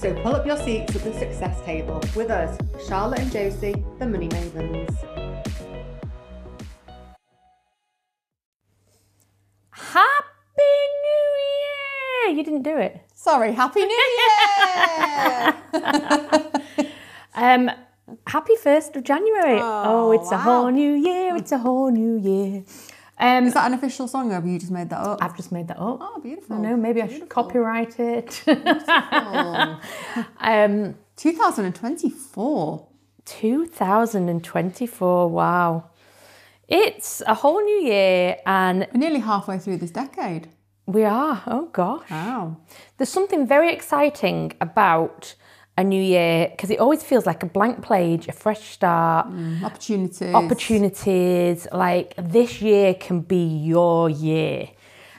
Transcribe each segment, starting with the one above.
So pull up your seats at the success table with us, Charlotte and Josie, the Money Mavens. Happy New Year! You didn't do it. Sorry, Happy New Year! Um, happy 1st of January. Oh, Oh, it's a whole new year. It's a whole new year. Um, Is that an official song or have you just made that up? I've just made that up. Oh, beautiful. I know, maybe I should copyright it. Um, 2024. 2024, wow. It's a whole new year and We're nearly halfway through this decade. we are, oh gosh. Wow. There's something very exciting about a new year because it always feels like a blank page, a fresh start, Opportunities. opportunities. Like this year can be your year.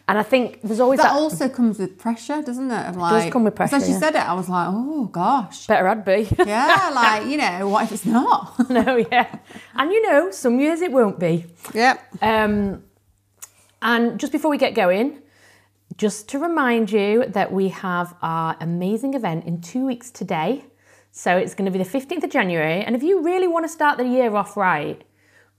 And I think there's always That that. also comes with pressure, doesn't it? Like, come with pressure, As you yeah. said it, I was like, oh gosh. better I'd be. Yeah, like, you know, what if it's not? no, yeah. And you know, some years it won't be. Yep. Um, and just before we get going, just to remind you that we have our amazing event in two weeks today. So it's going to be the 15th of January. And if you really want to start the year off right,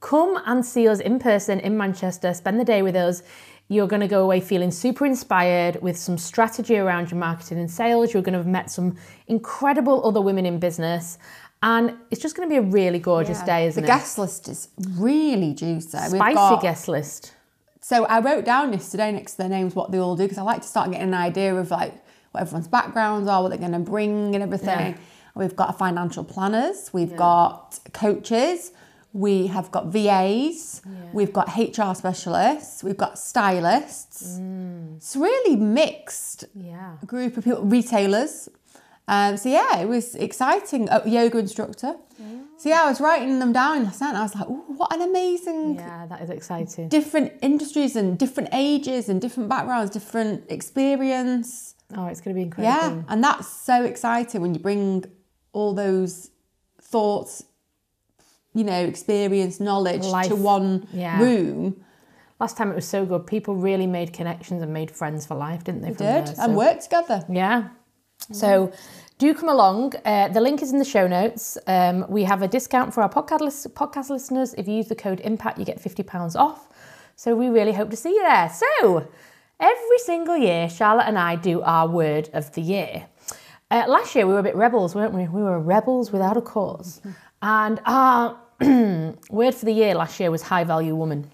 come and see us in person in Manchester, spend the day with us. You're going to go away feeling super inspired with some strategy around your marketing and sales. You're going to have met some incredible other women in business. And it's just going to be a really gorgeous day, isn't the it? guest list is really juicy. Spicy got- guest list. So I wrote down yesterday next to their names what they all do because I like to start getting an idea of like what everyone's backgrounds are, what they're going to bring and everything. Yeah. We've got financial planners, we've got coaches, we have got VAs, we've got HR specialists, we've got stylists. Mm. It's really mixed Yeah. group of people, retailers. Um, so yeah, it was exciting. A yoga instructor. So yeah, I was writing them down last night and I was like, oh, what an amazing Yeah, that is exciting. different industries and different ages and different backgrounds, different experience. Oh, it's going to be incredible. Yeah, and that's so exciting when you bring all those thoughts, you know, experience, knowledge Life, to one yeah. room. Last time it was so good. People really made connections and made friends for life, didn't they? from Did there? and worked together. Yeah. So do come along. Uh, the link is in the show notes. Um, we have a discount for our podcast, podcast listeners. If you use the code IMPACT, you get £50 off. So we really hope to see you there. So every single year, Charlotte and I do our word of the year. Uh, last year, we were a bit rebels, weren't we? We were rebels without a cause. And our word for the year last year was high value woman.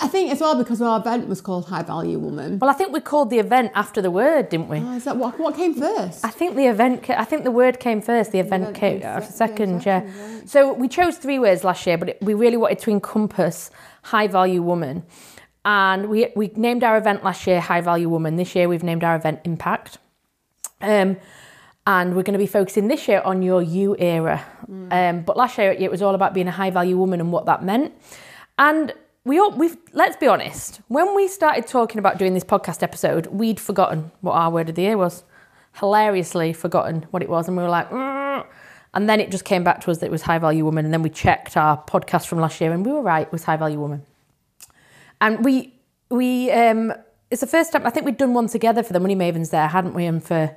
I think as well because our event was called High Value Woman. Well, I think we called the event after the word, didn't we? Oh, is that what, what came first? I think the event. I think the word came first. The event, event came came second. yeah, So we chose three words last year, but it, we really wanted to encompass high value woman, and we we named our event last year High Value Woman. This year we've named our event Impact. Um, and we're going to be focusing this year on your you era. Um, but last year it was all about being a high value woman and what that meant. And we all we've let's be honest, when we started talking about doing this podcast episode, we'd forgotten what our word of the year was. Hilariously forgotten what it was, and we were like, "Mm." and then it just came back to us that it was high value woman, and then we checked our podcast from last year, and we were right, it was high value woman. And we we um it's the first time I think we'd done one together for the Money Mavens there, hadn't we? And for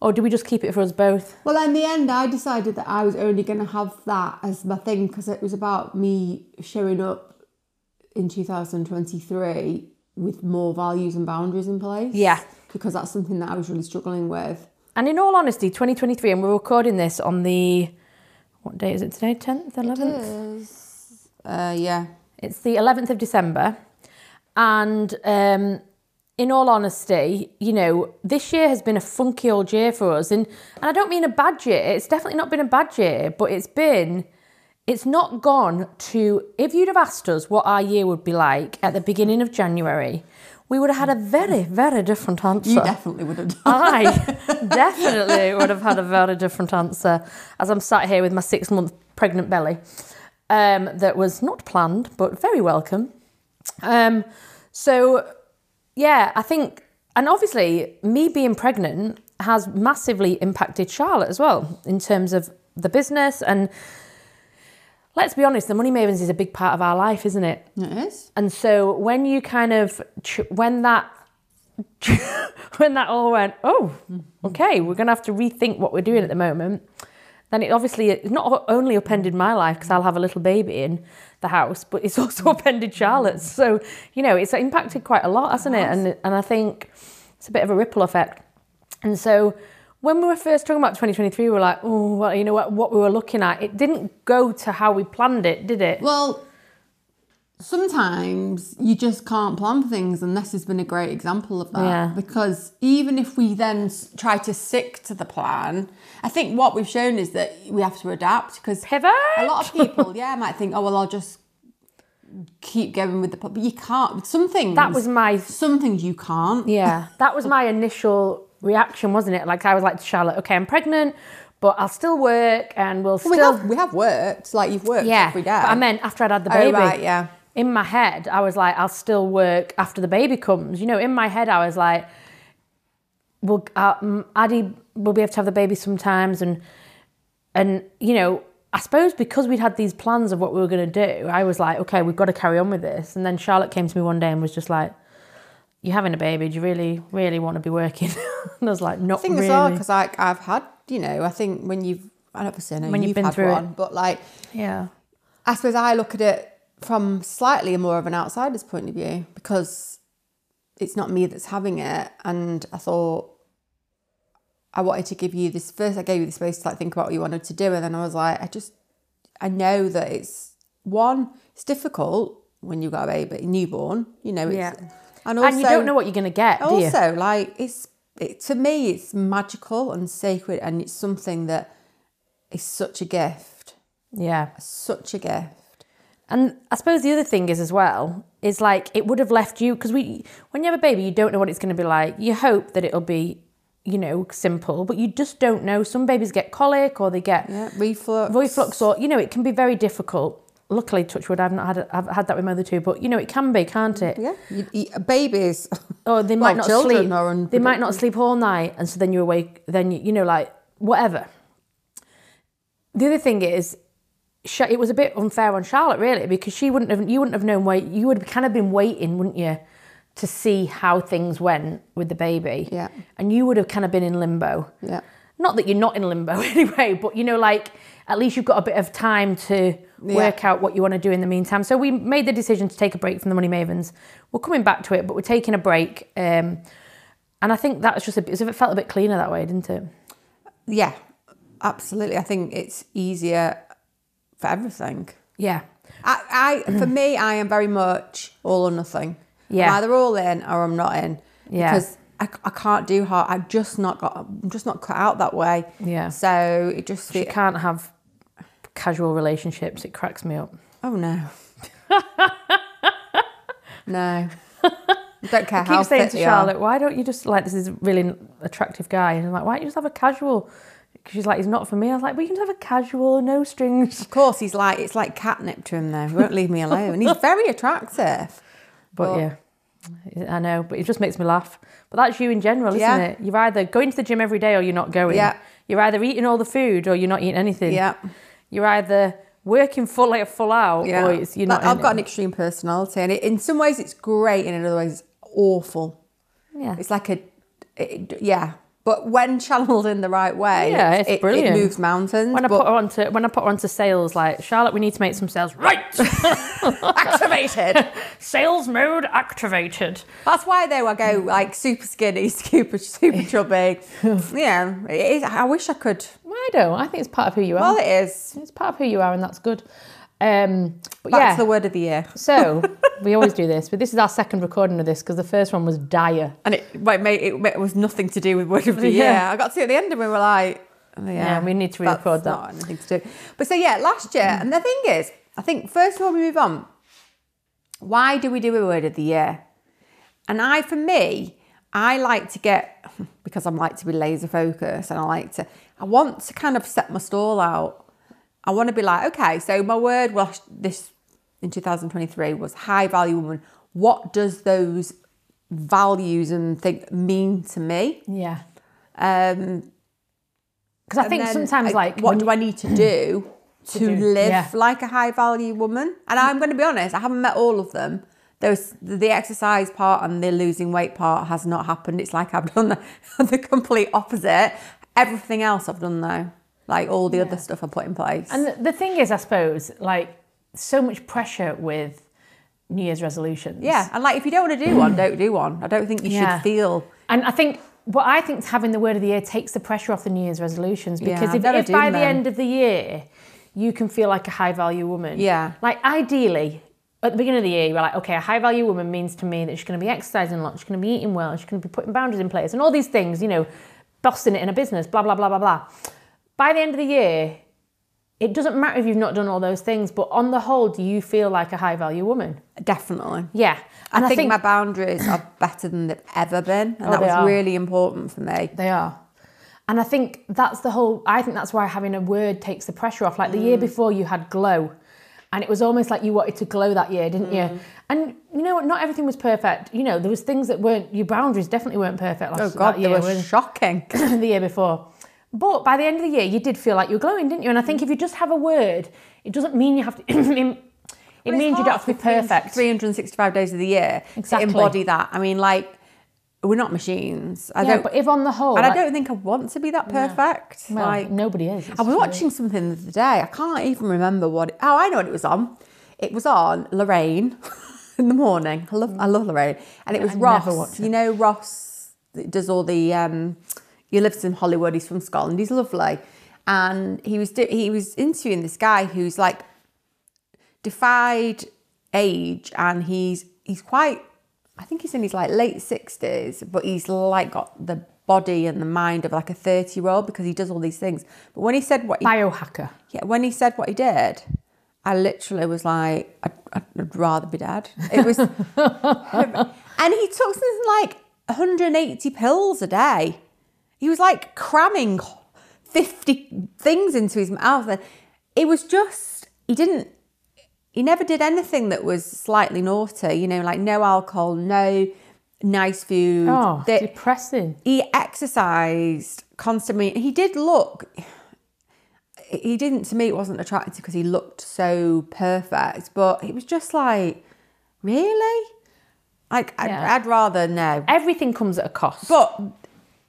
or did we just keep it for us both? Well, in the end, I decided that I was only going to have that as my thing because it was about me showing up in 2023 with more values and boundaries in place. Yeah. Because that's something that I was really struggling with. And in all honesty, 2023, and we're recording this on the what day is it today? 10th, 11th? Uh, yeah. It's the 11th of December. And um, in all honesty, you know, this year has been a funky old year for us. And, and I don't mean a bad year. It's definitely not been a bad year, but it's been, it's not gone to, if you'd have asked us what our year would be like at the beginning of January, we would have had a very, very different answer. You definitely would have done. I definitely would have had a very different answer as I'm sat here with my six month pregnant belly um, that was not planned but very welcome. Um, so, yeah, I think, and obviously, me being pregnant has massively impacted Charlotte as well in terms of the business. And let's be honest, the Money Mavens is a big part of our life, isn't it? It is. And so when you kind of when that when that all went, oh, mm-hmm. okay, we're gonna have to rethink what we're doing at the moment. Then it obviously it's not only upended my life because I'll have a little baby in the house, but it's also upended Charlotte's. So you know, it's impacted quite a lot, hasn't it? And and I think it's a bit of a ripple effect. And so when we were first talking about 2023, we were like, oh, well, you know what, what we were looking at, it didn't go to how we planned it, did it? Well, sometimes you just can't plan things, and this has been a great example of that. Yeah. Because even if we then try to stick to the plan, I think what we've shown is that we have to adapt. Because Pivot. a lot of people, yeah, might think, oh well, I'll just keep going with the plan, but you can't. Some things That was my some things you can't. Yeah, that was my initial reaction, wasn't it? Like I was like to Charlotte, okay, I'm pregnant, but I'll still work and we'll We still have we have worked like you've worked yeah. every day. But I meant after I'd had the Oh, baby. right, yeah. In my head, I was like, I'll still work after the baby comes. You know, in my head, I was like, we'll, uh, Addie will be able to have the baby sometimes, and and you know, I suppose because we'd had these plans of what we were going to do, I was like, okay, we've got to carry on with this. And then Charlotte came to me one day and was just like, "You're having a baby. Do you really, really want to be working?" and I was like, "Not I think really." well because like I've had, you know, I think when you've, I don't say no, When you've been had through it. but like yeah, I suppose I look at it from slightly more of an outsider's point of view because it's not me that's having it, and I thought I wanted to give you this first. I gave you the space to like think about what you wanted to do, and then I was like, I just, I know that it's one, it's difficult when you've got a baby, newborn, you know, it's, Yeah. And also and you don't know what you're going to get, also like it's it, to me it's magical and sacred and it's something that is such a gift Yeah. such a gift And I suppose the other thing is as well is like it would have left you because we when you have a baby you don't know what it's going to be like. You hope that it'll be you know simple, but you just don't know. Some babies get colic or they get yeah reflux reflux or you know it can be very difficult. Luckily, touchwood, I've not had I've had that with my other two, but you know it can be, can't it? yeah you, you, babies Oh, they might Well, not children sleep. They might not sleep all night, and so then you're awake. Then you, you know, like whatever. The other thing is, it was a bit unfair on Charlotte, really, because she wouldn't have. You wouldn't have known where you would have kind of been waiting, wouldn't you, to see how things went with the baby. Yeah. And you would have kind of been in limbo. yeah Not that you're not in limbo anyway, but you know, like at least you've got a bit of time to work out what you want to do in the meantime. So we made the decision to take a break from the Money Mavens. We're coming back to it, but we're taking a break. Um, and I think that was just a bit, it felt a bit cleaner that way, didn't it? yeah absolutely i think it's easier for everything Yeah. I, I for me i am very much all or nothing Yeah. I'm either all in or i'm not in Yeah. because I, I can't do hard I've just not got i'm just not cut out that way Yeah. so it just You can't have casual relationships. It cracks me up. Oh no. no. I don't care I how keep saying to Charlotte, why don't you just like this is a really attractive guy? And I'm like, why don't you just have a casual? She's like, he's not for me. I was like, you can just have a casual, no strings. Of course, he's like it's like catnip to him though. He won't leave me alone. He's very attractive. But But- yeah, I know, but it just makes me laugh. But that's you in general, isn't it? You're either going to the gym every day or you're not going. Yeah. You're either eating all the food or you're not eating anything. Yeah. You're either working full like full out Yeah. or it's, you're not. But I've got it. an extreme personality, and it, in some ways it's great, and in other ways it's awful. Yeah. It's like a, it, yeah. But when channeled in the right way, Yeah, it's it, brilliant. It moves mountains. when I put her onto when I put her onto sales, like Charlotte, we need to make some sales. Right, activated. sales mode activated. That's why though I go like super skinny, super super chubby. yeah, is. I wish I could. I don't. I think it's part of who you are. Well, it is. it's part of who you are, and that's good. Um, but yeah. to the word of the year. so we always do this, but this is our second recording of this because the first one was dire. And it, well, it, made, it, it was nothing to do with word of the year. I got to see at the end and we were like, oh, yeah, Yeah, we need to re-record that. Not anything to do. But so yeah, last year, and the thing is, I think first of all we move on. Why do we do a word of the year? And I, for me, I like to get because I'm like to be laser focused, and I like to. I want to kind of set my stall out. I want to be like, okay, so my word was this in 2023 was high value woman. What does those values and think mean to me? Yeah. Um, Because I think sometimes, I- like, what do I need to do to, do- live yeah. like a high value woman? And I'm going to be honest, I haven't met all of them. There's the exercise part and the losing weight part has not happened. It's like I've done the, the complete opposite. Everything else I've done though, like all the other stuff I put in place. And the- thing is, I suppose, like, so much pressure with New Year's resolutions. yeah, and like if you don't want to do one, don't do one. I don't think you Yeah. should feel. And I think what I think is having the word of the year takes the pressure off the New Year's resolutions because I've if, if by done the end of the year you can feel like a high value woman. Yeah. Like ideally, at the beginning of the year, you're like, okay, a high value woman means to me that she's going to be exercising a lot, she's going to be eating well, she's going to be putting boundaries in place, and all these things, you know, bossing it in a business, blah, blah, blah, blah, blah. By the end of the year, it doesn't matter if you've not done all those things, but on the whole, do you feel like a high value woman? Definitely. Yeah. And I, think, my boundaries are better than they've ever been, and Oh, that was are. really important for me. They are. And I think that's the whole, I think that's why having a word takes the pressure off. Like the year mm. before, you had glow. And it was almost like you wanted to glow that year, didn't you? Mm. And you know what? Not everything was perfect. You know, there was things that weren't, your boundaries definitely weren't perfect last Oh God, that they year, were were shocking. the year before. But by the end of the year, you did feel like you were glowing, didn't you? And I think if you just have a word, it doesn't mean you have to, it it's means you don't have to be perfect. 365 days of the year Exactly. to embody that. I mean, like, we're not machines. I Yeah, don't, but if on the whole, and I don't think I want to be that perfect. well, like, nobody is. I was just watching something the other day. I can't even remember what. It, oh, I know what it was on. It was on Lorraine in the morning. I love, I love Lorraine, and it was I Ross. You know Ross does all the. Um, he lives in Hollywood. He's from Scotland. He's lovely, and he was do, he was interviewing this guy who's like defied age, and he's he's quite. I think he's in his like late sixties, but he's like got the body and the mind of like a thirty year old because he does all these things. But when he said what he biohacker. yeah, when he said what he did, I literally was like, I'd, I'd rather be dead. It was, and he took something like 180 pills a day. He was like cramming 50 things into his mouth, and it was just he didn't. He never did anything that was slightly naughty, you know, like no alcohol, no nice food. Oh, That- depressing. he exercised constantly. He did look. He didn't. To me, it wasn't attractive because he looked so perfect. But it was just like, really, like I'd, I'd rather no. Everything comes at a cost. But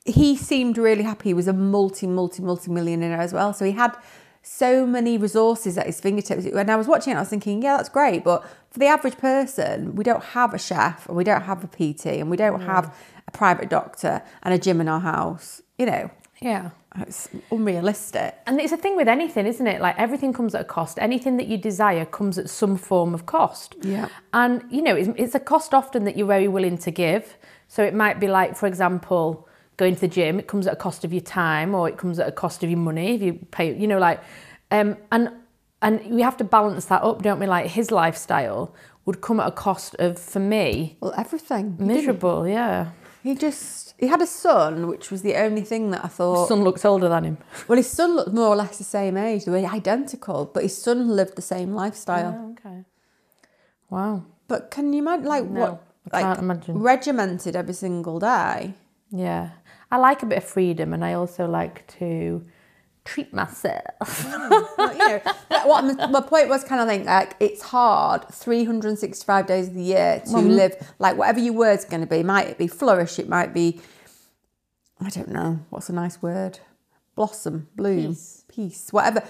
he seemed really happy. He was a multi, multi, multi millionaire as well. So he had so many resources at his fingertips. And I was watching it, I was thinking, yeah, that's great. But for the average person, we don't have a chef and we don't have a PT and we don't have a private doctor and a gym in our house. You know, yeah. it's unrealistic. And it's a thing with anything, isn't it? Like everything comes at a cost. Anything that you desire comes at some form of cost. Yeah. And, you know, it's, it's a cost often that you're very willing to give. So it might be like, for example, going to the gym, it comes at a cost of your time or it comes at a cost of your money if you pay, you know, like, um, and, and we have to balance that up, don't we? Like his lifestyle would come at a cost of, for me, Well, everything. He miserable, yeah. He just, he had a son, which was the only thing that I thought. Son looks older than him. Well, his son looked more or less the same age. They were identical, but his son lived the same lifestyle. Oh, okay. Wow. But can you imagine, like, No, what? I like, can't imagine. regimented every single day. Yeah. I like a bit of freedom and I also like to treat myself. Well, you know, what my, my point was kind of think like it's hard 365 days of the year to live like whatever your word's going to be. Might it be flourish? It might be, I don't know, what's a nice word? Blossom, bloom, Peace. peace, whatever.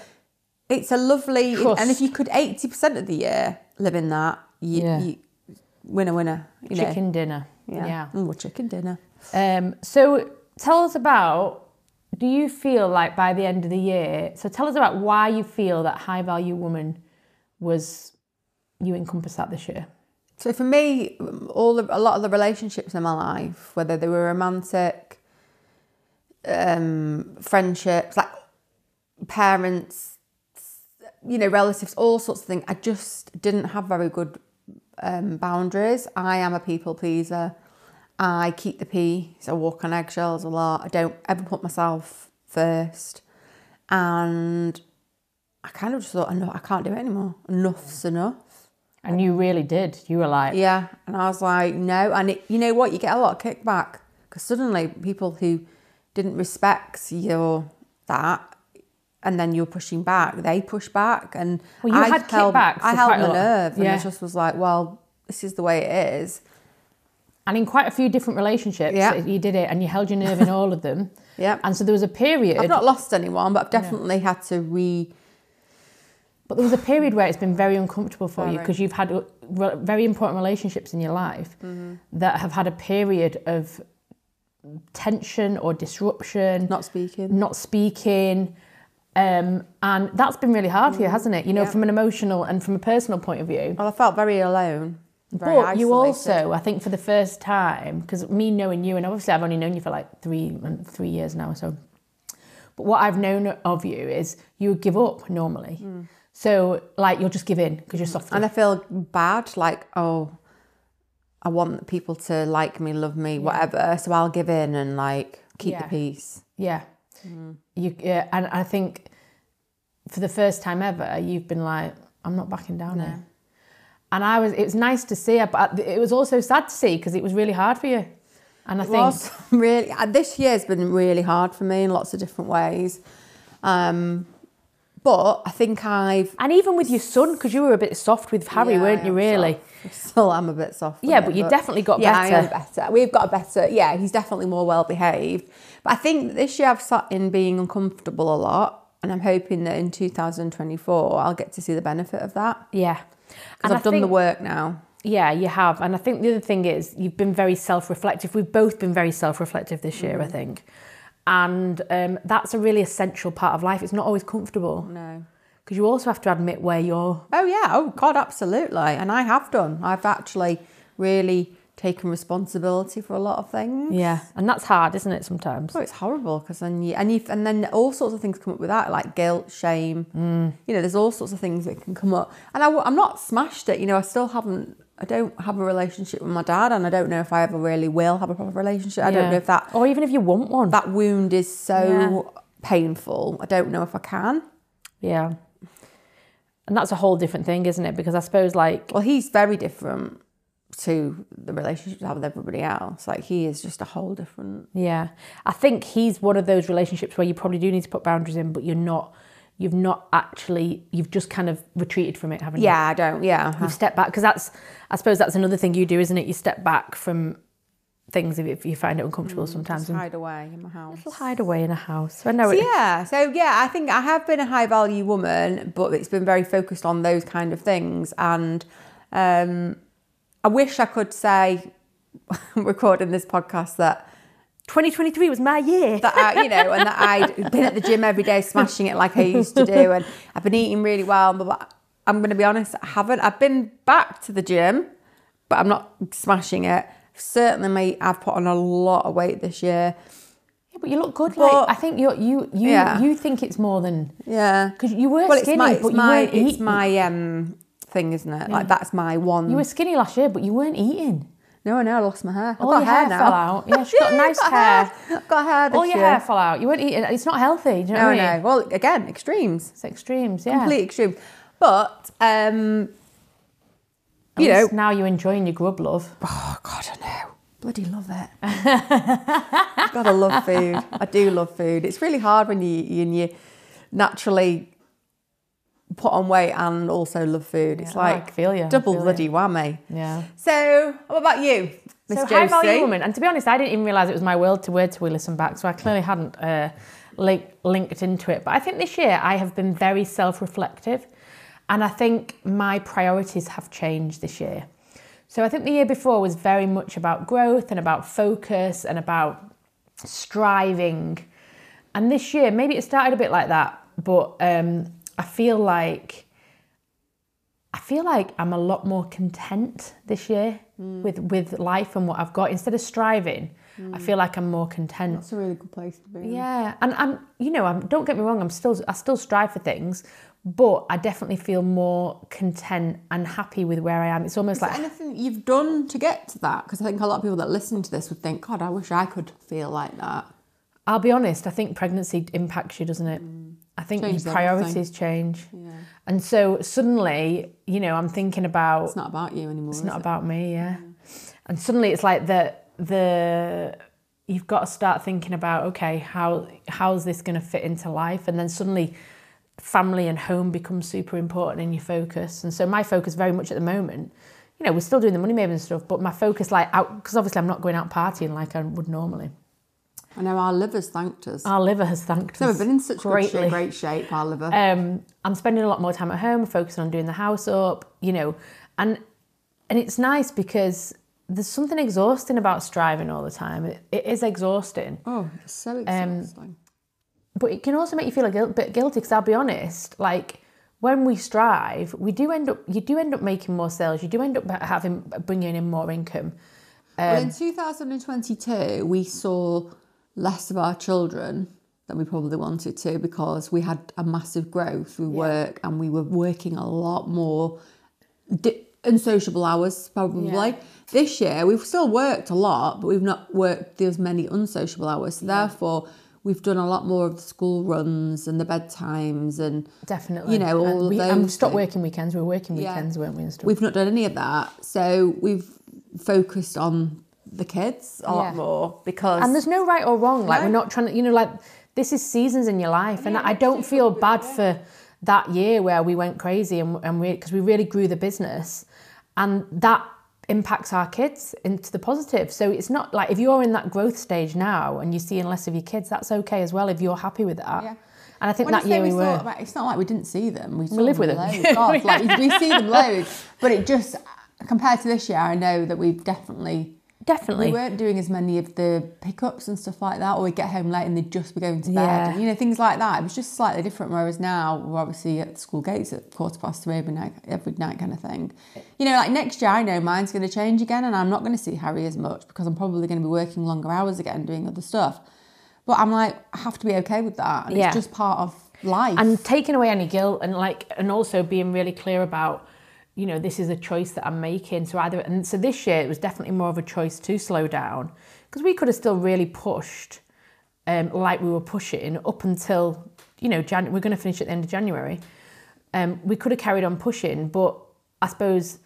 It's a lovely, Trust. and if you could 80% of the year live in that, you, Yeah. you winner, winner. You know. Chicken dinner. Yeah. yeah. Mm, well, chicken dinner. Um, so tell us about do you feel like by the end of the year so tell us about why you feel that high value woman was you encompass that this year So for me, all the, a lot of the relationships in my life, whether they were romantic, um, friendships, like parents, you know, relatives, all sorts of things, I just didn't have very good um, boundaries. I am a people pleaser. I keep the peace. I walk on eggshells a lot. I don't ever put myself first. And I kind of just thought, no, I can't do it anymore. Enough's enough. And you really did. You were like, Yeah. And I was like, no. And it, you know what? You get a lot of kickback because suddenly people who didn't respect your that and then you're pushing back, they push back. And Well, you I had held, kickback I held my nerve and I it just was like, well, this is the way it is. And in quite a few different relationships, Yeah. you did it and you held your nerve in all of them. yeah. And so there was a period, I've not lost anyone, but I've definitely had to re. but there was a period where it's been very uncomfortable for you because you've had very important relationships in your life Mm-hmm. that have had a period of tension or disruption, Not speaking. not speaking. Um, and that's been really hard for you, hasn't it? You know. Yeah. from an emotional and from a personal point of view. Well, I felt very alone. Very But you also, I think, for the first time, because me knowing you, and obviously I've only known you for like three three years now, so. But what I've known of you is you would give up normally. So like you'll just give in because you're soft. Mm. And I feel bad, like, oh, I want people to like me, love me, whatever. So I'll give in and like keep Yeah. the peace. Yeah. You yeah, and I think for the first time ever, you've been like, I'm not backing down here. And I was. It was nice to see, her, but it was also sad to see because it was really hard for you. And I It think was really, uh, this year's been really hard for me in lots of different ways. Um, but I think I've. And even with your son, because you were a bit soft with Harry, Yeah, weren't you? Really? Still, am a bit soft. Yeah, but you definitely got yeah, better. better. We've got a better. Yeah, he's definitely more well behaved. But I think this year I've sat in being uncomfortable a lot, and I'm hoping that in 2024 I'll get to see the benefit of that Yeah. Because I've I done the work now. Yeah, you have. And I think the other thing is you've been very self-reflective. We've both been very self-reflective this year, Mm. I think. And um, that's a really essential part of life. It's not always comfortable No. because you also have to admit where you're. Oh yeah. Oh God, absolutely. And I have done. I've actually really taken responsibility for a lot of things. Yeah, and that's hard, isn't it? Sometimes. Oh, it's horrible because then you and you and then all sorts of things come up with that, like guilt, shame. Mm. You know, there's all sorts of things that can come up. And I, am not smashed it. You know, I still haven't. I don't have a relationship with my dad, and I don't know if I ever really will have a proper relationship. I don't know if that Or even if you want one. that wound is so painful. I don't know if I can. yeah. And that's a whole different thing, isn't it? Because I suppose like Well, he's very different to the relationships I have with everybody else. Like he is just a whole different. Yeah. I think he's one of those relationships where you probably do need to put boundaries in, but you're not you've not actually you've just kind of retreated from it, haven't you? Yeah, I don't. Yeah, You've stepped back because that's I suppose that's another thing you do, isn't it? You step back from things if, you find it uncomfortable sometimes just hide away in my house. little hide away in a house. I know So it. yeah, so yeah, I think I have been a high value woman, but it's been very focused on those kind of things. And um, I wish I could say, recording this podcast, that 2023 was my year. that I, you know, and that I'd been at the gym every day, smashing it like I used to do, and I've been eating really well. But, but I'm going to be honest, I haven't. I've been back to the gym, but I'm not smashing it. Certainly, mate, I've put on a lot of weight this year. Yeah, but you look good. But- like I think you you you Yeah. you think it's more than Yeah. because you were Well, skinny, it's my, it's but you my, weren't it's eating. my um thing, isn't it? Like that's my one. You were skinny last year, but you weren't eating. no, I know. I lost my hair. I've All got your hair, hair now. fell out. Yeah, she's got Yeah, nice got hair. I've got hair this All your year. hair fell out. You weren't eating. It's not healthy. Do you know No, I mean? know. Well, again, extremes. It's extremes. Yeah. Complete extremes. But um, At you know, now you're enjoying your grub love. Oh God, I know. Bloody love it. God, I love food. I do love food. It's really hard when you when you naturally put on weight and also love food. It's Yeah, like feel you, double bloody whammy. Yeah. So, what about you, Miss So Josie? high value woman, and to be honest, I didn't even realise it was my world to word till we listen back. So I clearly hadn't uh, link, linked into it. But I think this year I have been very self-reflective, and I think my priorities have changed this year. So I think the year before was very much about growth and about focus and about striving, and this year maybe it started a bit like that, but um, I feel like I feel like I'm a lot more content this year hmm. with with life and what I've got. Instead of striving, I hmm. feel like I'm more content. That's a really good place to be. Yeah, and I'm, you know, I'm. Don't get me wrong. I'm still, I still strive for things, but I definitely feel more content and happy with where I am. It's almost Is like anything you've done to get to that? Because I think a lot of people that listen to this would think, God, I wish I could feel like that. I'll be honest. I think pregnancy impacts you, doesn't it? Hmm. I think your priorities change, Yeah. and so suddenly, you know, I'm thinking about It's not about you anymore. It's not it? about me, yeah. And suddenly it's like the the you've got to start thinking about okay, how how's this going to fit into life? And then suddenly family and home become super important in your focus. And so my focus very much at the moment, you know, we're still doing the money maven stuff, but my focus like out because obviously I'm not going out partying like I would normally. I know our liver's thanked us. Our liver has thanked so us we've been in such greatly. shape, great shape, our liver. um, I'm spending a lot more time at home, focusing on doing the house up, you know, and and it's nice because there's something exhausting about striving all the time. It, it is exhausting, oh, it's so um, exhausting. but it can also make you feel a bit guilty. Because I'll be honest, like when we strive, we do end up you do end up making more sales. You do end up having bringing in more income. well, um, in 2022, we saw less of our children than we probably wanted to because we had a massive growth with work and we were working a lot more di- unsociable hours probably. Yeah. This year we've still worked a lot, but we've not worked as many unsociable hours. So therefore, we've done a lot more of the school runs and the bedtimes and Definitely, You know, And all of we, and we those stopped working weekends. We were working Yeah. weekends, weren't we? And we've not done any of that. So we've focused on the kids a Yeah. lot more because And there's no right or wrong. Like No. we're not trying to, you know, like this is seasons in your life, and I don't feel bad for that year where we went crazy and and we because we really grew the business, and that impacts our kids into the positive. So it's not like if you're in that growth stage now and you're seeing less of your kids, that's okay as well if you're happy with that. Yeah. And I think When that year we, we were. about, it's not like we didn't see them. We, saw live with them. them. Loads. God, like we see them loads, but it just compared to this year, I know that we've definitely Definitely. we weren't doing as many of the pickups and stuff like that, or we'd get home late and they'd just be going to bed, Yeah. and, you know things like that. It was just slightly different. Whereas now we're obviously at school gates at quarter past three every night, every night kind of thing. You know, like next year, I know mine's going to change again, and I'm not going to see Harry as much because I'm probably going to be working longer hours again, doing other stuff. But I'm like, I have to be okay with that, and Yeah. it's just part of life. and taking away any guilt and like and also being really clear about you know this is a choice that i'm making. So either and so this year it was definitely more of a choice to slow down because we could have still really pushed um, like we were pushing up until you know Jan- we're going to finish at the end of january. Um, we could have carried on pushing but i suppose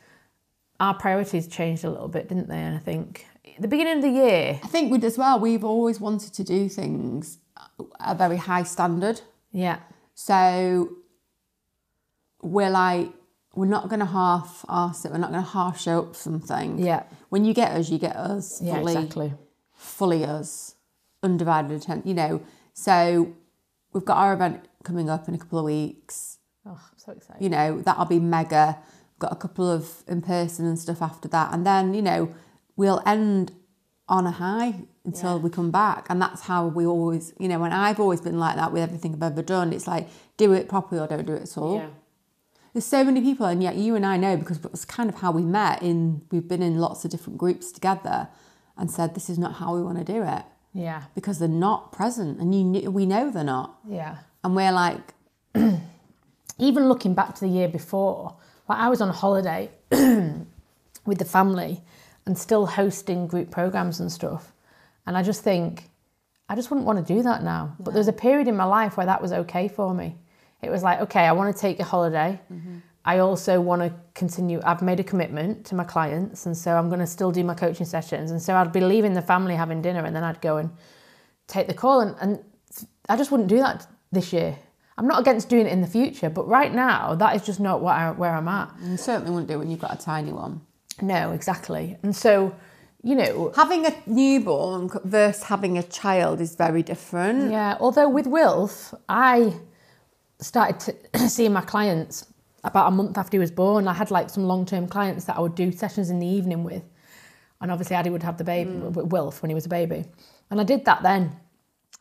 our priorities changed a little bit didn't they and i think? The beginning of the year. I think with as well, we've always wanted to do things at a very high standard. yeah. So we're like, we're not going to half ask it. We're not going to half show up something. yeah When you get us, you get us yeah fully, exactly fully us, undivided attention. You know. So we've got our event coming up in a couple of weeks. oh i'm so excited You know that'll be mega. We've got a couple of in person and stuff after that, and then you know we'll end on a high until Yeah. we come back. And that's how we always, you know, and I've always been like that with everything I've ever done. It's like, do it properly or don't do it at all. yeah There's so many people, and yet you and I know because it's kind of how we met. In we've been in lots of different groups together, and said this is not how we want to do it yeah because they're not present, and you we know they're not, yeah and we're like, even looking back to the year before, like I was on holiday with the family and still hosting group programs and stuff. And I just think, I just wouldn't want to do that now. But there's a period in my life where that was okay for me. It was like, okay, I want to take a holiday. Mm-hmm. I also want to continue. I've made a commitment to my clients, and so I'm going to still do my coaching sessions. And so I'd be leaving the family having dinner, and then I'd go and take the call. And, and I just wouldn't do that this year. I'm not against doing it in the future, but right now, that is just not what I, where I'm at. you certainly wouldn't do it when you've got a tiny one. No, exactly. And so, you know, Having a newborn versus having a child is very different. yeah, although with Wilf, I started to see my clients about a month after he was born. I had like some long term clients that I would do sessions in the evening with. And obviously, Addy would have the baby, with Wilf, when he was a baby. And I did that then.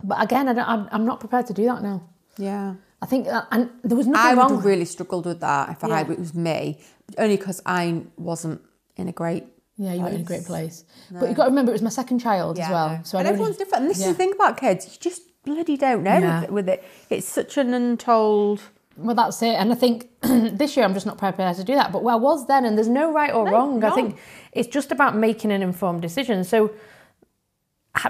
But again, I don't, I'm, I'm not prepared to do that now. Yeah. I think, uh, and there was I nothing would wrong. have really struggled with that if I Yeah. it was me, only because I wasn't in a great Yeah, you were in a great place. But you've got to remember, it was my second child as well. So and don't everyone's different. And this is the thing about kids, you just bloody don't know Yeah. with, with it. It's such an untold. Well, that's it. And I think this year I'm just not prepared to do that. But I was then, and there's no right or wrong. I think it's just about making an informed decision. So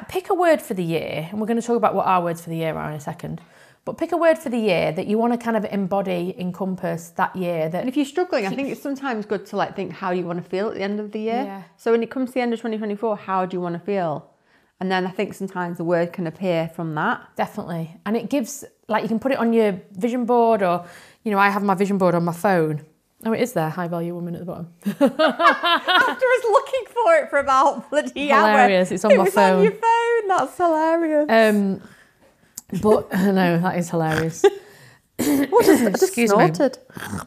pick a word for the year, and we're going to talk about what our words for the year are in a second. But pick a word for the year that you want to kind of embody, encompass that year. That And if you're struggling, I think it's sometimes good to like think how you want to feel at the end of the year. Yeah. So when it comes to the end of 2024, how do you want to feel? And then I think sometimes the word can appear from that. Definitely. And it gives, like, you can put it on your vision board, or, you know, I have my vision board on my phone. Oh, it is there, high value woman at the bottom. After us looking for it for about bloody hour. Hilarious, it's on it my was phone. on your phone. That's hilarious. Um, but no, that is hilarious. what is just, just excuse me. snorted.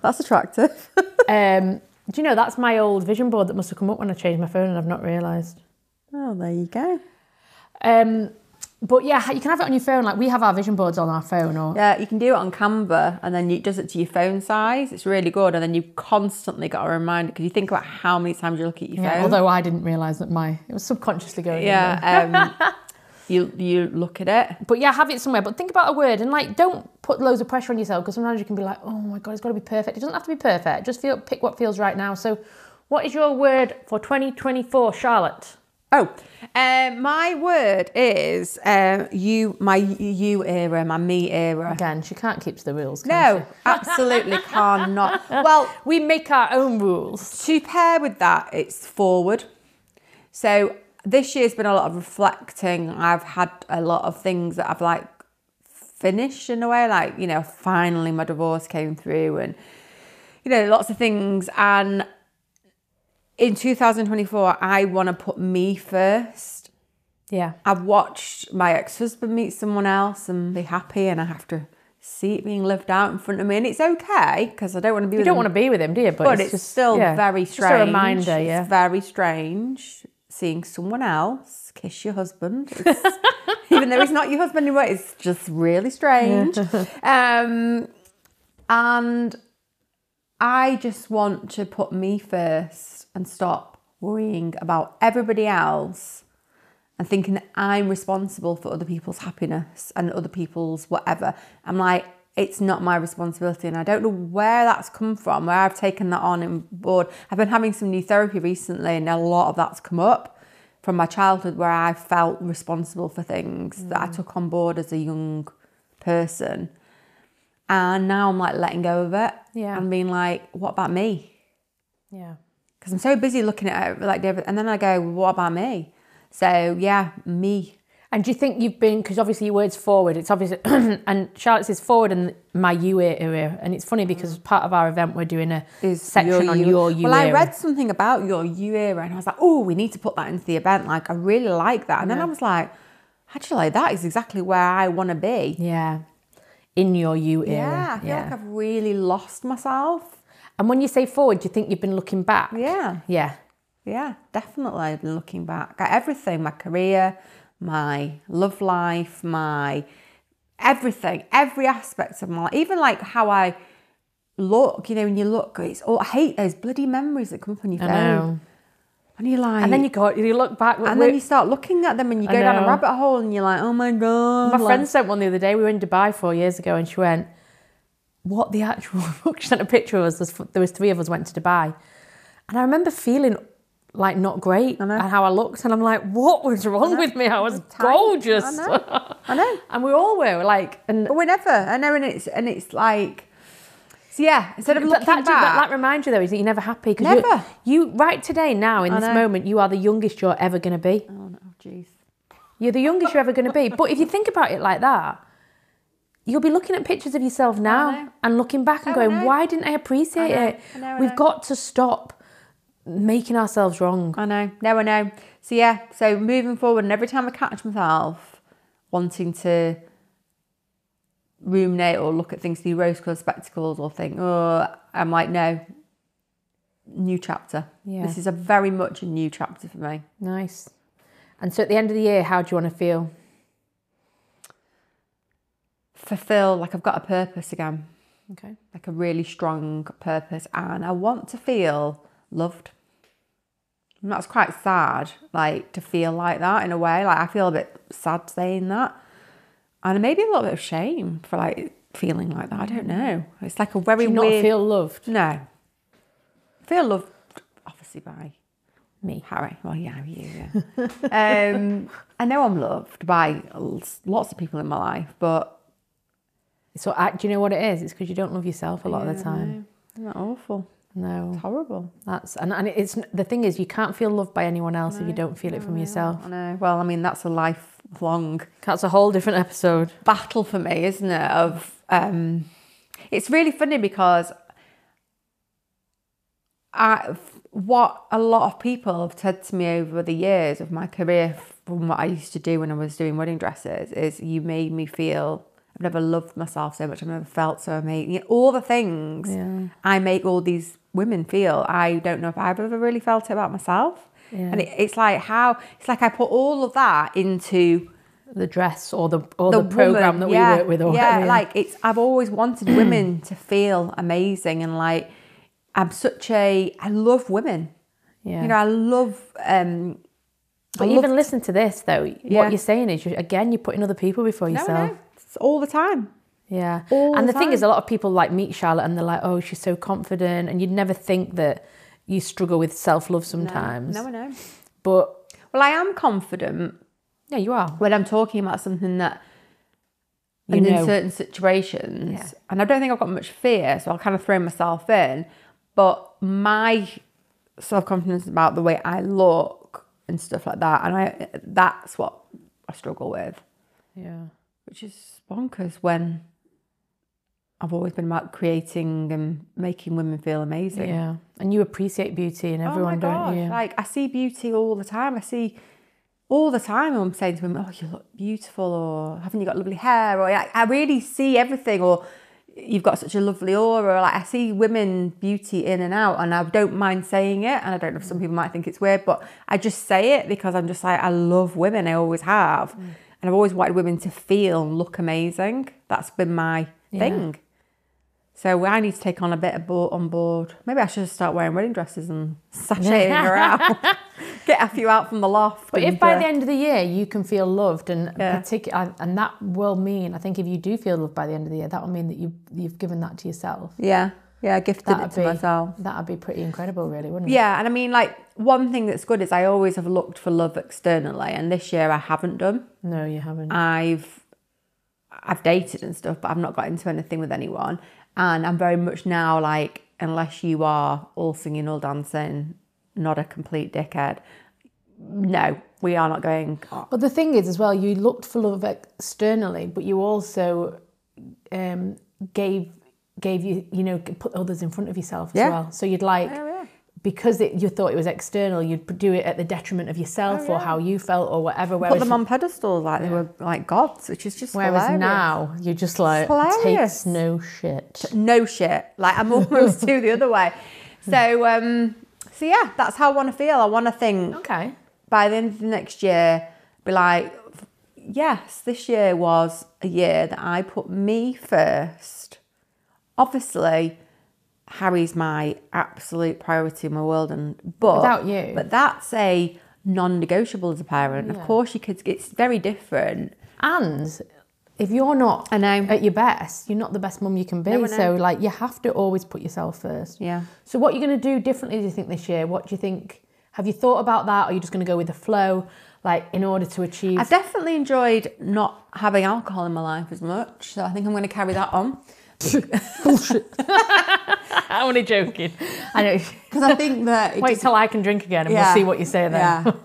That's attractive. Um, do you know that's my old vision board that must have come up when I changed my phone and I've not realised. oh, there you go. Um, but yeah, you can have it on your phone. Like we have our vision boards on our phone, or Yeah, you can do it on Canva and then it does it to your phone size. It's really good. And then you constantly got a reminder because you think about how many times you look at your Yeah, phone. although I didn't realise that my it was subconsciously going. Yeah, um, you you look at it. But yeah, have it somewhere. But think about a word and like don't put loads of pressure on yourself because sometimes you can be like, oh my god, it's got to be perfect. It doesn't have to be perfect. Just feel pick what feels right now. So, what is your word for 2024, Charlotte? Oh, um, my word is um, you, my you era, my me era. Again, she can't keep to the rules. Can No, absolutely cannot. Well, we make our own rules. to pair with that, it's forward. So this year's been a lot of reflecting. I've had a lot of things that I've like finished in a way, like you know, finally my divorce came through, and you know, lots of things. And in 2024, I want to put me first. Yeah. I've watched my ex-husband meet someone else and be happy, and I have to see it being lived out in front of me, and it's okay because I don't want to be. You with don't him want to be with him, do you? But, but it's, just, still yeah, very just strange. a reminder, yeah. It's very strange seeing someone else kiss your husband. It's- even though he's not your husband anymore, it's just really strange. um, and I just want to put me first and stop worrying about everybody else and thinking that I'm responsible for other people's happiness and other people's whatever. I'm like, it's not my responsibility. And I don't know where that's come from, where I've taken that on in board. I've been having some new therapy recently, and a lot of that's come up from my childhood where I felt responsible for things that I mm. took on board as a young person. And now I'm like letting go of it Yeah. and being like, what about me? Yeah. Because I'm so busy looking at it like David, and then I go, well, what about me? So yeah, me. And do you think you've been because obviously your words forward? It's obviously and Charlotte says forward and my you era, and it's funny because mm. part of our event we're doing a Is section on your you Well, I read something about your you era, and I was like, oh, we need to put that into the event. Like, I really like that. And then I was like, actually, that is exactly where I want to be. yeah, in your you era. Yeah, I feel like I've really lost myself. And when you say forward, do you think you've been looking back? Yeah, Yeah. yeah, definitely. Looking back at everything, my career, my love life, my everything, every aspect of my life, even like how I look. You know, when you look, it's all I hate those bloody memories that come up on your I phone, and you're like, And then you go, you look back. and then you start looking at them, and you go down a rabbit hole, and you're like, oh my god, My like- friend sent one the other day. We were in Dubai four years ago, and she went, "What the actual?" fuck?" She sent a picture of us. There's- There was three of us went to Dubai, and I remember feeling like not great and how I looked, and I'm like, "What was wrong with me? I was gorgeous." I know. I know. and we all were like, and But we never. I know, and it's and it's like, so yeah. Instead of looking that, back, that, that reminds you though is that you're never happy because Never. you, you right today now in I this know. moment you are the youngest you're ever going to be. oh no, jeez. You're the youngest you're ever going to be. But if you think about it like that, you'll be looking at pictures of yourself now and looking back and Oh, going, why didn't I appreciate I know, it? I know, I We've know. got to stop making ourselves wrong. I know. No, I know. So yeah. So moving forward, and every time I catch myself wanting to ruminate or look at things through rose-colored spectacles or think, oh, I'm like, no. New chapter. Yeah. This is a very much a new chapter for me. Nice. And so at the end of the year, how do you want to feel? Fulfill like I've got a purpose again. Okay. like a really strong purpose and I want to feel loved. And that's quite sad, like to feel like that in a way. Like I feel a bit sad saying that, and maybe a little bit of shame for like feeling like that. I don't know. It's like a very Do you not feel loved? no, I feel loved, obviously by Me. Harry. Well, yeah, you. Yeah. um, I know I'm loved by lots of people in my life, but So, uh, do you know what it is? It's because you don't love yourself a lot of the time. isn't that awful? No, It's horrible. that's and, and it's the thing is you can't feel loved by anyone else if you don't feel it from yourself. I know. Well, I mean, that's a lifelong That's a whole different episode. battle for me, isn't it? Of um, it's really funny because I, what a lot of people have said to me over the years of my career from what I used to do when I was doing wedding dresses is you made me feel I've never loved myself so much. I've never felt so amazing. You know, all the things Yeah. I make all these women feel. I don't know if I've ever really felt it about myself. Yeah. And it, it's like how it's like I put all of that into The dress or the or the, program woman, that yeah, we work with. Or yeah, whatever, like it's. I've always wanted women to feel amazing and like. I'm such a. I love women. yeah. You know, I love. um but I even love- listen to this though. Yeah. What you're saying is, you're, again, you're putting other people before No, yourself. no, it's all the time. Yeah. All and the the thing is, a lot of people like meet Charlotte and they're like, oh, she's so confident. And you'd never think that you struggle with self love sometimes. No, I know. But Well, I am confident yeah, you are. when I'm talking about something that. You and in certain situations, Yeah. and I don't think I've got much fear, so I'll kind of throw myself in. But my self confidence about the way I look and stuff like that, and I that's what I struggle with. Yeah. which is bonkers when I've always been about creating and making women feel amazing. Yeah. And you appreciate beauty and everyone, oh don't gosh, you? like I see beauty all the time. I see all the time I'm saying to women, "Oh, you look beautiful," or "Haven't you got lovely hair?" Or like, I really see everything, or "You've got such a lovely aura." Like I see women beauty in and out, and I don't mind saying it. And I don't know if some people might think it's weird, but I just say it because I'm just like I love women. I always have, Mm. And I've always wanted women to feel and look amazing. That's been my Yeah. thing. So I need to take on a bit of board on board. Maybe I should start wearing wedding dresses and sashaying around. Get a few out from the loft. But if by uh, the end of the year you can feel loved, and Yeah. particular, and that will mean, I think, if you do feel loved by the end of the year, that will mean that you you've given that to yourself. yeah, yeah, I gifted That'd it to be myself. that'd be pretty incredible, really, wouldn't it? Yeah, and I mean, like one thing that's good is I always have looked for love externally, and this year I haven't done. No, you haven't. I've I've dated and stuff, but I've not got into anything with anyone. And I'm very much now like, unless you are all singing, all dancing, not a complete dickhead. No, we are not going. But the thing is, as well, you looked for love externally, but you also um, gave gave you you know put others in front of yourself as Yeah. well. So you'd like Yeah, yeah. because it, you thought it was external, you'd do it at the detriment of yourself Oh, or how you felt or whatever. Put them on pedestals like they were like gods, which is just whereas hilarious. now you're just like takes no shit. no shit. Like I'm almost to the other way. So um, so yeah, that's how I want to feel. I want to think Okay. by the end of the next year, be like, yes, this year was a year that I put me first. Obviously, Harry's my absolute priority in my world, and but Without you. but that's a non-negotiable as a parent. Of course, your kids. It's very different. And if you're not I know. at your best, you're not the best mum you can be. No, so like you have to always put yourself first. Yeah. So what you're going to do differently, do you think this year? What do you think? Have you thought about that, or are you just going to go with the flow, like in order to achieve? I've definitely enjoyed not having alcohol in my life as much, so I think I'm going to carry that on. I'm only joking. I know. Because I think that it Wait just- till I can drink again, and Yeah. we'll see what you say then. yeah,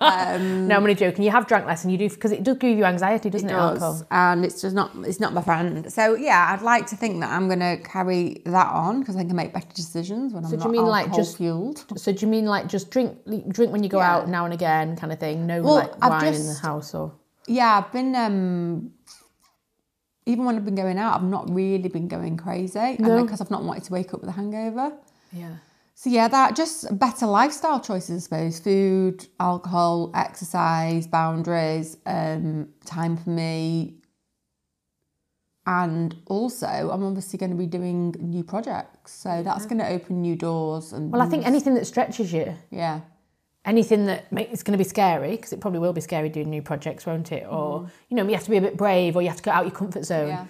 um, No, I'm only joking. You have drank less, and you do because it does give you anxiety, doesn't it? does, Alcohol. and it's just not it's not my friend. So yeah, I'd like to think that I'm going to carry that on because I can make better decisions when I'm do you not mean, like, alcohol just- fueled. So do you mean like just drink drink when you go Yeah. out now and again, kind of thing? No Well, like I've wine in the house or Yeah, I've been um even when I've been going out, I've not really been going crazy, No. because I've not wanted to wake up with a hangover. yeah. So yeah, that just better lifestyle choices, I suppose. Food, alcohol, exercise, boundaries, um, time for me. And also, I'm obviously going to be doing new projects, so that's going to open new doors. And Well, I think anything that stretches you, yeah, anything that it's going to be scary because it probably will be scary doing new projects, won't it? Or you know, you have to be a bit brave, or you have to go out your comfort zone. Yeah.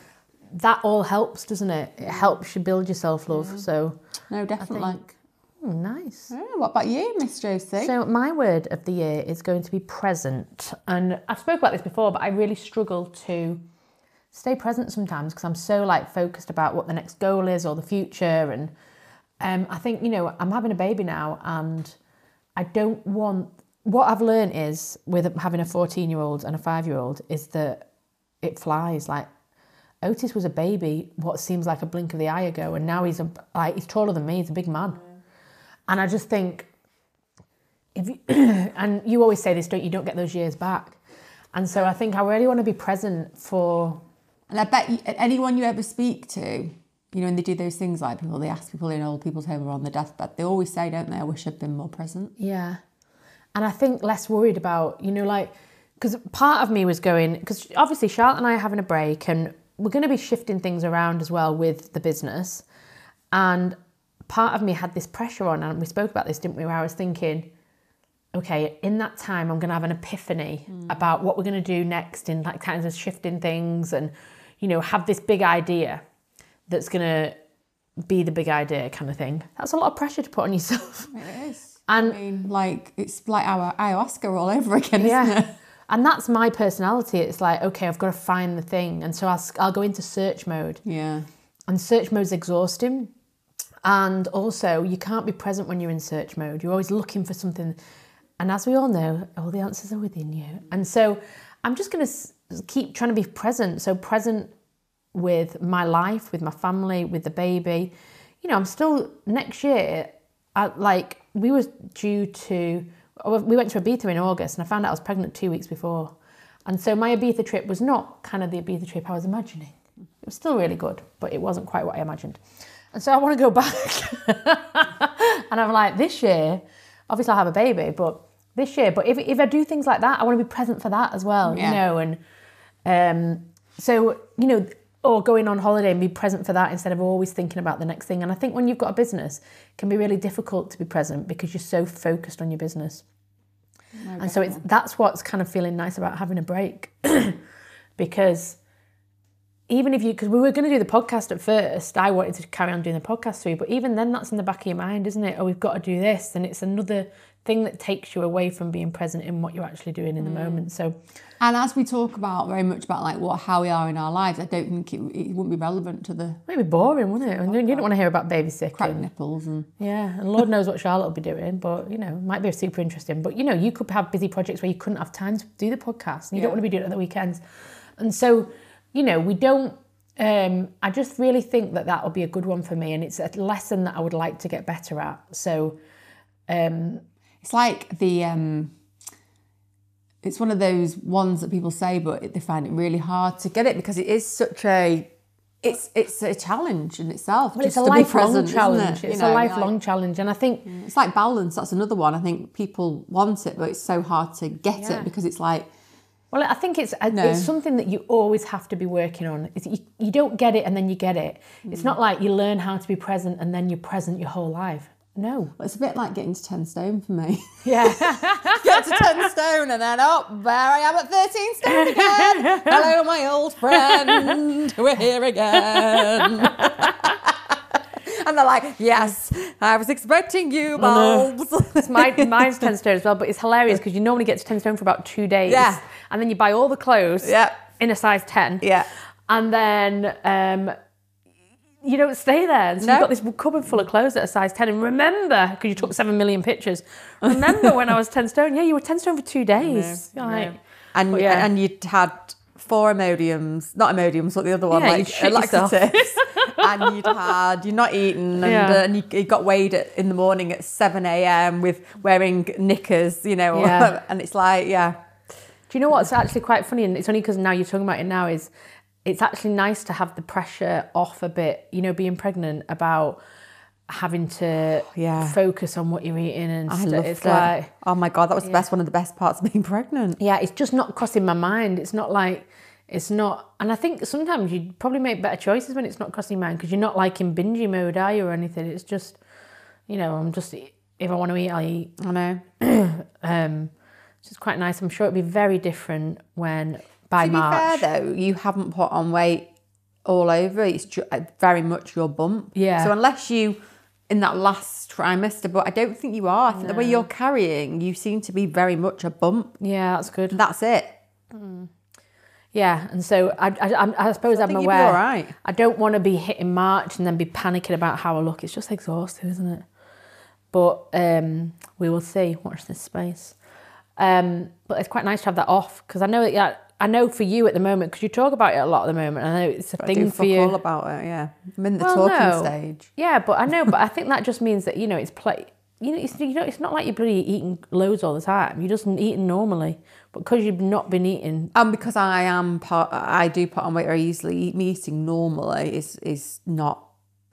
That all helps, doesn't it? It helps you build your self love. So No, definitely. oh, nice. Yeah, what about you, Miss Josie? So my word of the year is going to be present, and I've spoke about this before, but I really struggle to stay present sometimes because I'm so like focused about what the next goal is or the future, and um, I think you know I'm having a baby now, and I don't want. What I've learned is with having a 14 year old and a five year old is that it flies. Like Otis was a baby, what seems like a blink of the eye ago, and now he's a, like he's taller than me. He's a big man, and I just think if you, and you always say this, don't you? Don't get those years back, and so I think I really want to be present for. And I bet you, anyone you ever speak to, you know, when they do those things like people, they ask people in old people's home or on the deathbed, they always say, don't they, I wish I'd been more present. Yeah. And I think less worried about, you know, like, because part of me was going, because obviously Charlotte and I are having a break and we're going to be shifting things around as well with the business. And part of me had this pressure on, and we spoke about this, didn't we? Where I was thinking, okay, in that time, I'm going to have an epiphany mm. about what we're going to do next in like kinds of shifting things and, you know, have this big idea that's going to be the big idea kind of thing. That's a lot of pressure to put on yourself. It is. And I mean, like, it's like our ayahuasca all over again, isn't it? yeah. And that's my personality. It's like, okay, I've got to find the thing. And so I'll, I'll go into search mode. Yeah. And search mode's exhausting. And also, you can't be present when you're in search mode. You're always looking for something. And as we all know, all the answers are within you. And so I'm just going to keep trying to be present. So, present with my life, with my family, with the baby. You know, I'm still next year, I, like, we was due to, we went to Ibiza in August and I found out I was pregnant two weeks before. And so my Ibiza trip was not kind of the Ibiza trip I was imagining. It was still really good, but it wasn't quite what I imagined. And so I want to go back. and I'm like, this year, obviously I'll have a baby, but this year, but if, if I do things like that, I want to be present for that as well, Yeah. you know, and um, so, you know, or going on holiday and be present for that instead of always thinking about the next thing. And I think when you've got a business, it can be really difficult to be present because you're so focused on your business. and so it's that's what's kind of feeling nice about having a break because even if you because we were going to do the podcast at first i wanted to carry on doing the podcast through but even then that's in the back of your mind isn't it oh we've got to do this and it's another thing that takes you away from being present in what you're actually doing in the moment. So And as we talk about very much about like what how we are in our lives, I don't think it, it wouldn't be relevant to the maybe boring wouldn't it? And you don't want to hear about baby sick nipples and yeah and lord knows what charlotte will be doing but you know might be super interesting. But you know you could have busy projects where you couldn't have time to do the podcast and you don't want to be doing it at the weekends. And so you know we don't um, I just really think that that will be a good one for me, and it's a lesson that I would like to get better at. So, um, It's like the um it's one of those ones that people say but they find it really hard to get it because it is such a it's it's a challenge in itself. well, it's a to be lifelong present, challenge. it? You It's know, a like- lifelong challenge, and I think it's like balance. That's another one. I think people want it, but it's so hard to get Yeah. it because it's like Well, I think it's No. it's something that you always have to be working on. It's, you, you don't get it and then you get it. It's not like you learn how to be present and then you're present your whole life. No. it's a bit like getting to ten stone for me. Yeah. get to 10 stone and then up oh, there I am at 13 stone again. Hello, my old friend. We're here again. and they're like, yes, I was expecting you, bulbs. It's my, mine's 10 stone as well, but it's hilarious because you normally get to 10 stone for about two days. Yeah. And then you buy all the clothes Yeah. in a size 10. Yeah. And then um, you don't stay there. And So No. you've got this cupboard full of clothes that are size 10. And remember, because you took 7 million pictures, remember when I was 10 stone? Yeah, you were 10 stone for two days. Like, And, yeah. and you'd had four Imodiums, not Imodiums, what the other one, Yeah, like yourself. laxatives. and you'd had, you're not eaten, and, Yeah. uh, and you, you got weighed at, in the morning at 7 a.m. with wearing knickers, you know, Yeah. and it's like, yeah. Do you know what's actually quite funny? And it's only because now you're talking about it now is it's actually nice to have the pressure off a bit, you know, being pregnant about having to Yeah. focus on what you're eating and I stuff. It's it. like, oh my god, that was the best one of the best parts of being pregnant. yeah, it's just not crossing my mind. It's not like, it's not, and I think sometimes you probably make better choices when it's not crossing your mind because you're not like in bingey mode, are you, or anything. It's just, you know, I'm just if I want to eat, I'll eat. I know. Um, which is quite nice. I'm sure it'll be very different when by To March. be fair though, you haven't put on weight all over. It's uh, very much your bump. Yeah. So unless you in that last trimester, but I don't think you are. I think the way you're carrying, you seem to be very much a bump. yeah, that's good. That's it. Yeah, and so I, I, I suppose I I'm think you'll be aware. all right. I don't want to be hitting March and then be panicking about how I look. It's just exhausting, isn't it? But um, we will see. Watch this space. Um, but it's quite nice to have that off because I know that. I know for you at the moment because you talk about it a lot at the moment. I know it's a do thing for you. all about it. Yeah, I'm in the Well, talking no. stage. Yeah, but I know, but I think that just means that you know it's play. You know, it's, you know, it's not like you're bloody eating loads all the time. You're just eating normally, but because you've not been eating, And because I am part, I do put on weight very easily. Me eating normally is is not.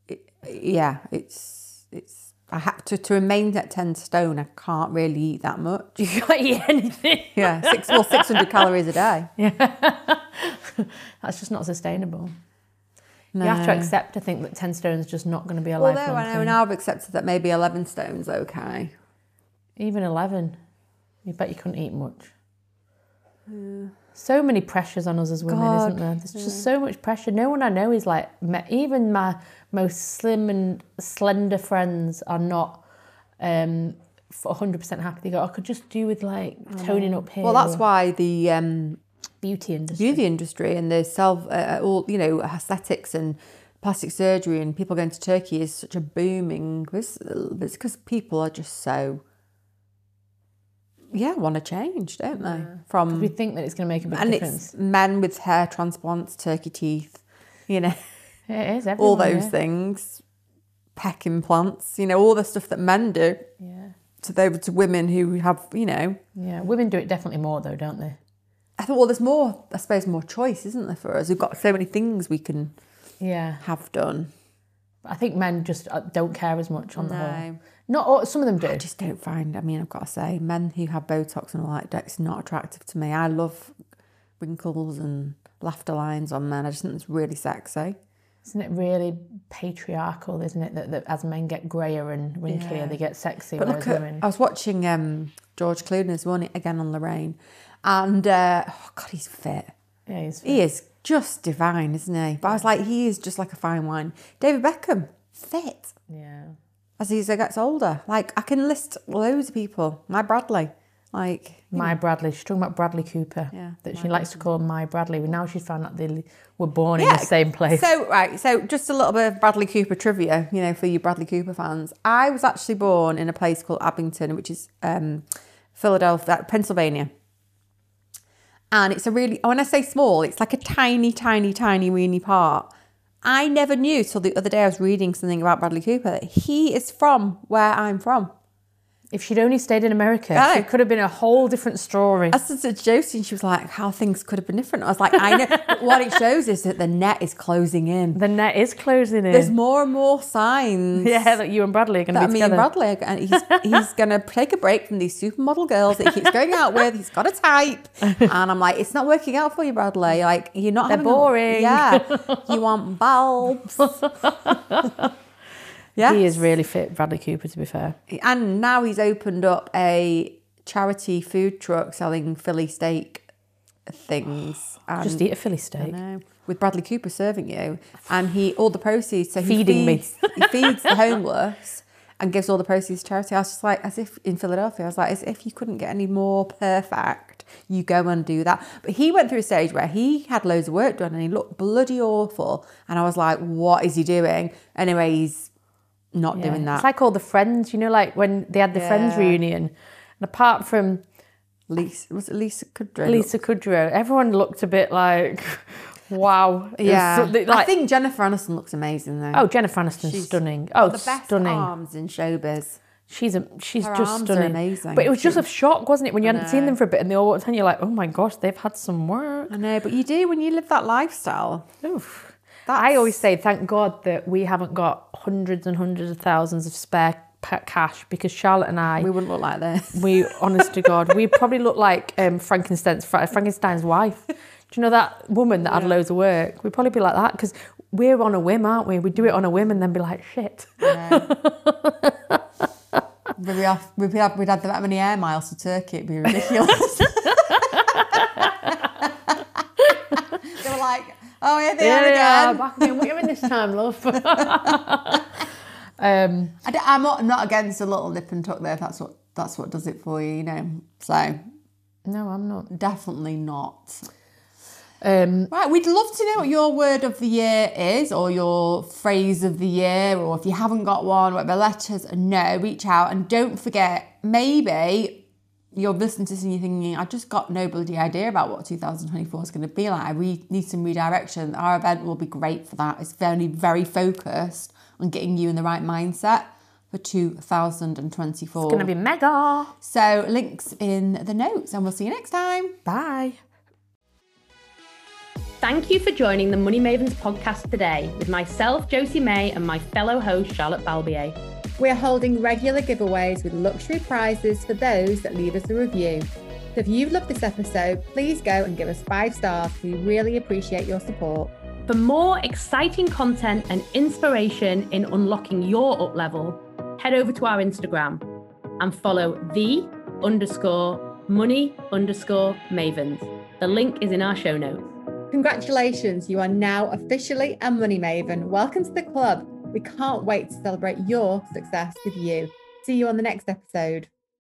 It, yeah, it's it's. I have to to remain at ten stone. I can't really eat that much. you can't eat anything. Yeah, six well six hundred calories a day. Yeah. That's just not sustainable. No. You have to accept, I think, that ten stone is just not going to be a Although lifelong I know thing. now I've accepted that maybe eleven stone's okay. Even eleven, you bet you couldn't eat much. So many pressures on us as women, God, isn't there? There's just so much pressure. No one I know is like, even my most slim and slender friends are not um, 100% happy. They go, I could just do with like toning up here. Well, that's why the um, beauty industry. beauty industry and the self, uh, all you know, aesthetics and plastic surgery and people going to Turkey is such a booming. It's because people are just so, yeah, want to change, don't they? From We think that it's going to make a big and difference. it's men with hair transplants, turkey teeth, you know, It is all those yeah. things, pec implants, you know, all the stuff that men do Yeah. to the, to women who have, you know. Yeah. Women do it definitely more though, don't they? I thought, well, there's more, I suppose, more choice, isn't there, for us? We've got so many things we can Yeah. have done. I think men just uh, don't care as much on the whole. No. Not all, some of them do. I just don't find, I mean, I've got to say, men who have Botox and all that, that's not attractive to me. I love wrinkles and laughter lines on men. I just think it's really sexy. Isn't it really patriarchal, isn't it? That, that as men get greyer and wrinklier, Yeah. they get sexy, But look at, women. I was watching um, George Clooney's this morning again on Lorraine, and uh, oh god, he's fit. yeah, he's, fit. He is just divine, isn't he? But I was like, he is just like a fine wine. David Beckham, fit yeah. as he gets older. Like I can list loads of people. My Bradley, like My Bradley. She's talking about Bradley Cooper. Yeah, That she likes to call my Bradley. Now she's found out they were born in Yeah, the same place. So right, so just a little bit of Bradley Cooper trivia, you know, for you Bradley Cooper fans. I was actually born in a place called Abington, which is um, Philadelphia, Pennsylvania. And it's a really, when I say small, it's like a tiny, tiny, tiny, weeny part. I never knew till the other day I was reading something about Bradley Cooper that he is from where I'm from. If she'd only stayed in America, Yeah. it could have been a whole different story. I said to Josie, and she was like, how things could have been different. I was like, I know. what it shows is that the net is closing in. The net is closing in. There's more and more signs. yeah, that you and Bradley are going to be me together. and Bradley, are- and he's he's gonna take a break from these supermodel girls that he keeps going out with. He's got a type, and I'm like, it's not working out for you, Bradley. Like you're not. They're having a- boring. yeah, you want bulbs. yeah, He is really fit, Bradley Cooper, to be fair. and now he's opened up a charity food truck selling Philly steak things. And Just eat a Philly I steak. know. With Bradley Cooper serving you, and he all the proceeds. So he Feeding me. feeds, he feeds the homeless and gives all the proceeds to charity. I was just like, as if in Philadelphia, I was like, as if you couldn't get any more perfect, you go and do that. But he went through a stage where he had loads of work done and he looked bloody awful, and I was like, what is he doing? Anyway, he's not Yeah. doing that. It's like all the friends, you know, like when they had the Friends reunion. And apart from Lisa was it Lisa Kudrow? Lisa Kudrow, everyone looked a bit like, wow. Yeah, they- I think Jennifer Aniston looks amazing though. oh, Jennifer Aniston's She's stunning. Oh, the best stunning. arms in showbiz. She's a, she's Her just stunning. amazing. But it was just a shock, wasn't it, when you I hadn't seen them for a bit and they all walked in, you're like, oh my gosh, they've had some work. I know, but you do when you live that lifestyle. Oof. That's, I always say, thank God that we haven't got hundreds and hundreds of thousands of spare cash because Charlotte and I, we wouldn't look like this. we, honest to God, we probably look like um, Frankenstein's Frankenstein's wife. Do you know that woman that had loads of work? We'd probably be like that because we're on a whim, aren't we? We do it on a whim and then be like, shit. Yeah. We'd, be off, we'd, be, we'd have that many air miles to Turkey. It'd be ridiculous. they oh, yeah, they are yeah, again. back again. What are you in this time, love? um, I d- I'm not, not against a little nip and tuck there if that's what that's what does it for you, you know. So no, I'm not. definitely not. Um, Right, we'd love to know what your word of the year is, or your phrase of the year, or if you haven't got one, whatever. Let us know. Reach out, and don't forget. Maybe you're listening to this and you're thinking, "I just got no bloody idea about what 2024 is going to be like. I re- need some redirection." Our event will be great for that. It's very, very focused on getting you in the right mindset for 2024. it's gonna be mega. so links in the notes, and we'll see you next time. Bye. Thank you for joining the Money Mavens podcast today with myself, Josie May, and my fellow host, Charlotte Balbier. We're holding regular giveaways with luxury prizes for those that leave us a review. So if you've loved this episode, please go and give us five stars. We really appreciate your support. For more exciting content and inspiration in unlocking your up level, head over to our Instagram and follow the underscore money underscore mavens. The link is in our show notes. Congratulations, you are now officially a money maven. Welcome to the club. We can't wait to celebrate your success with you. See you on the next episode.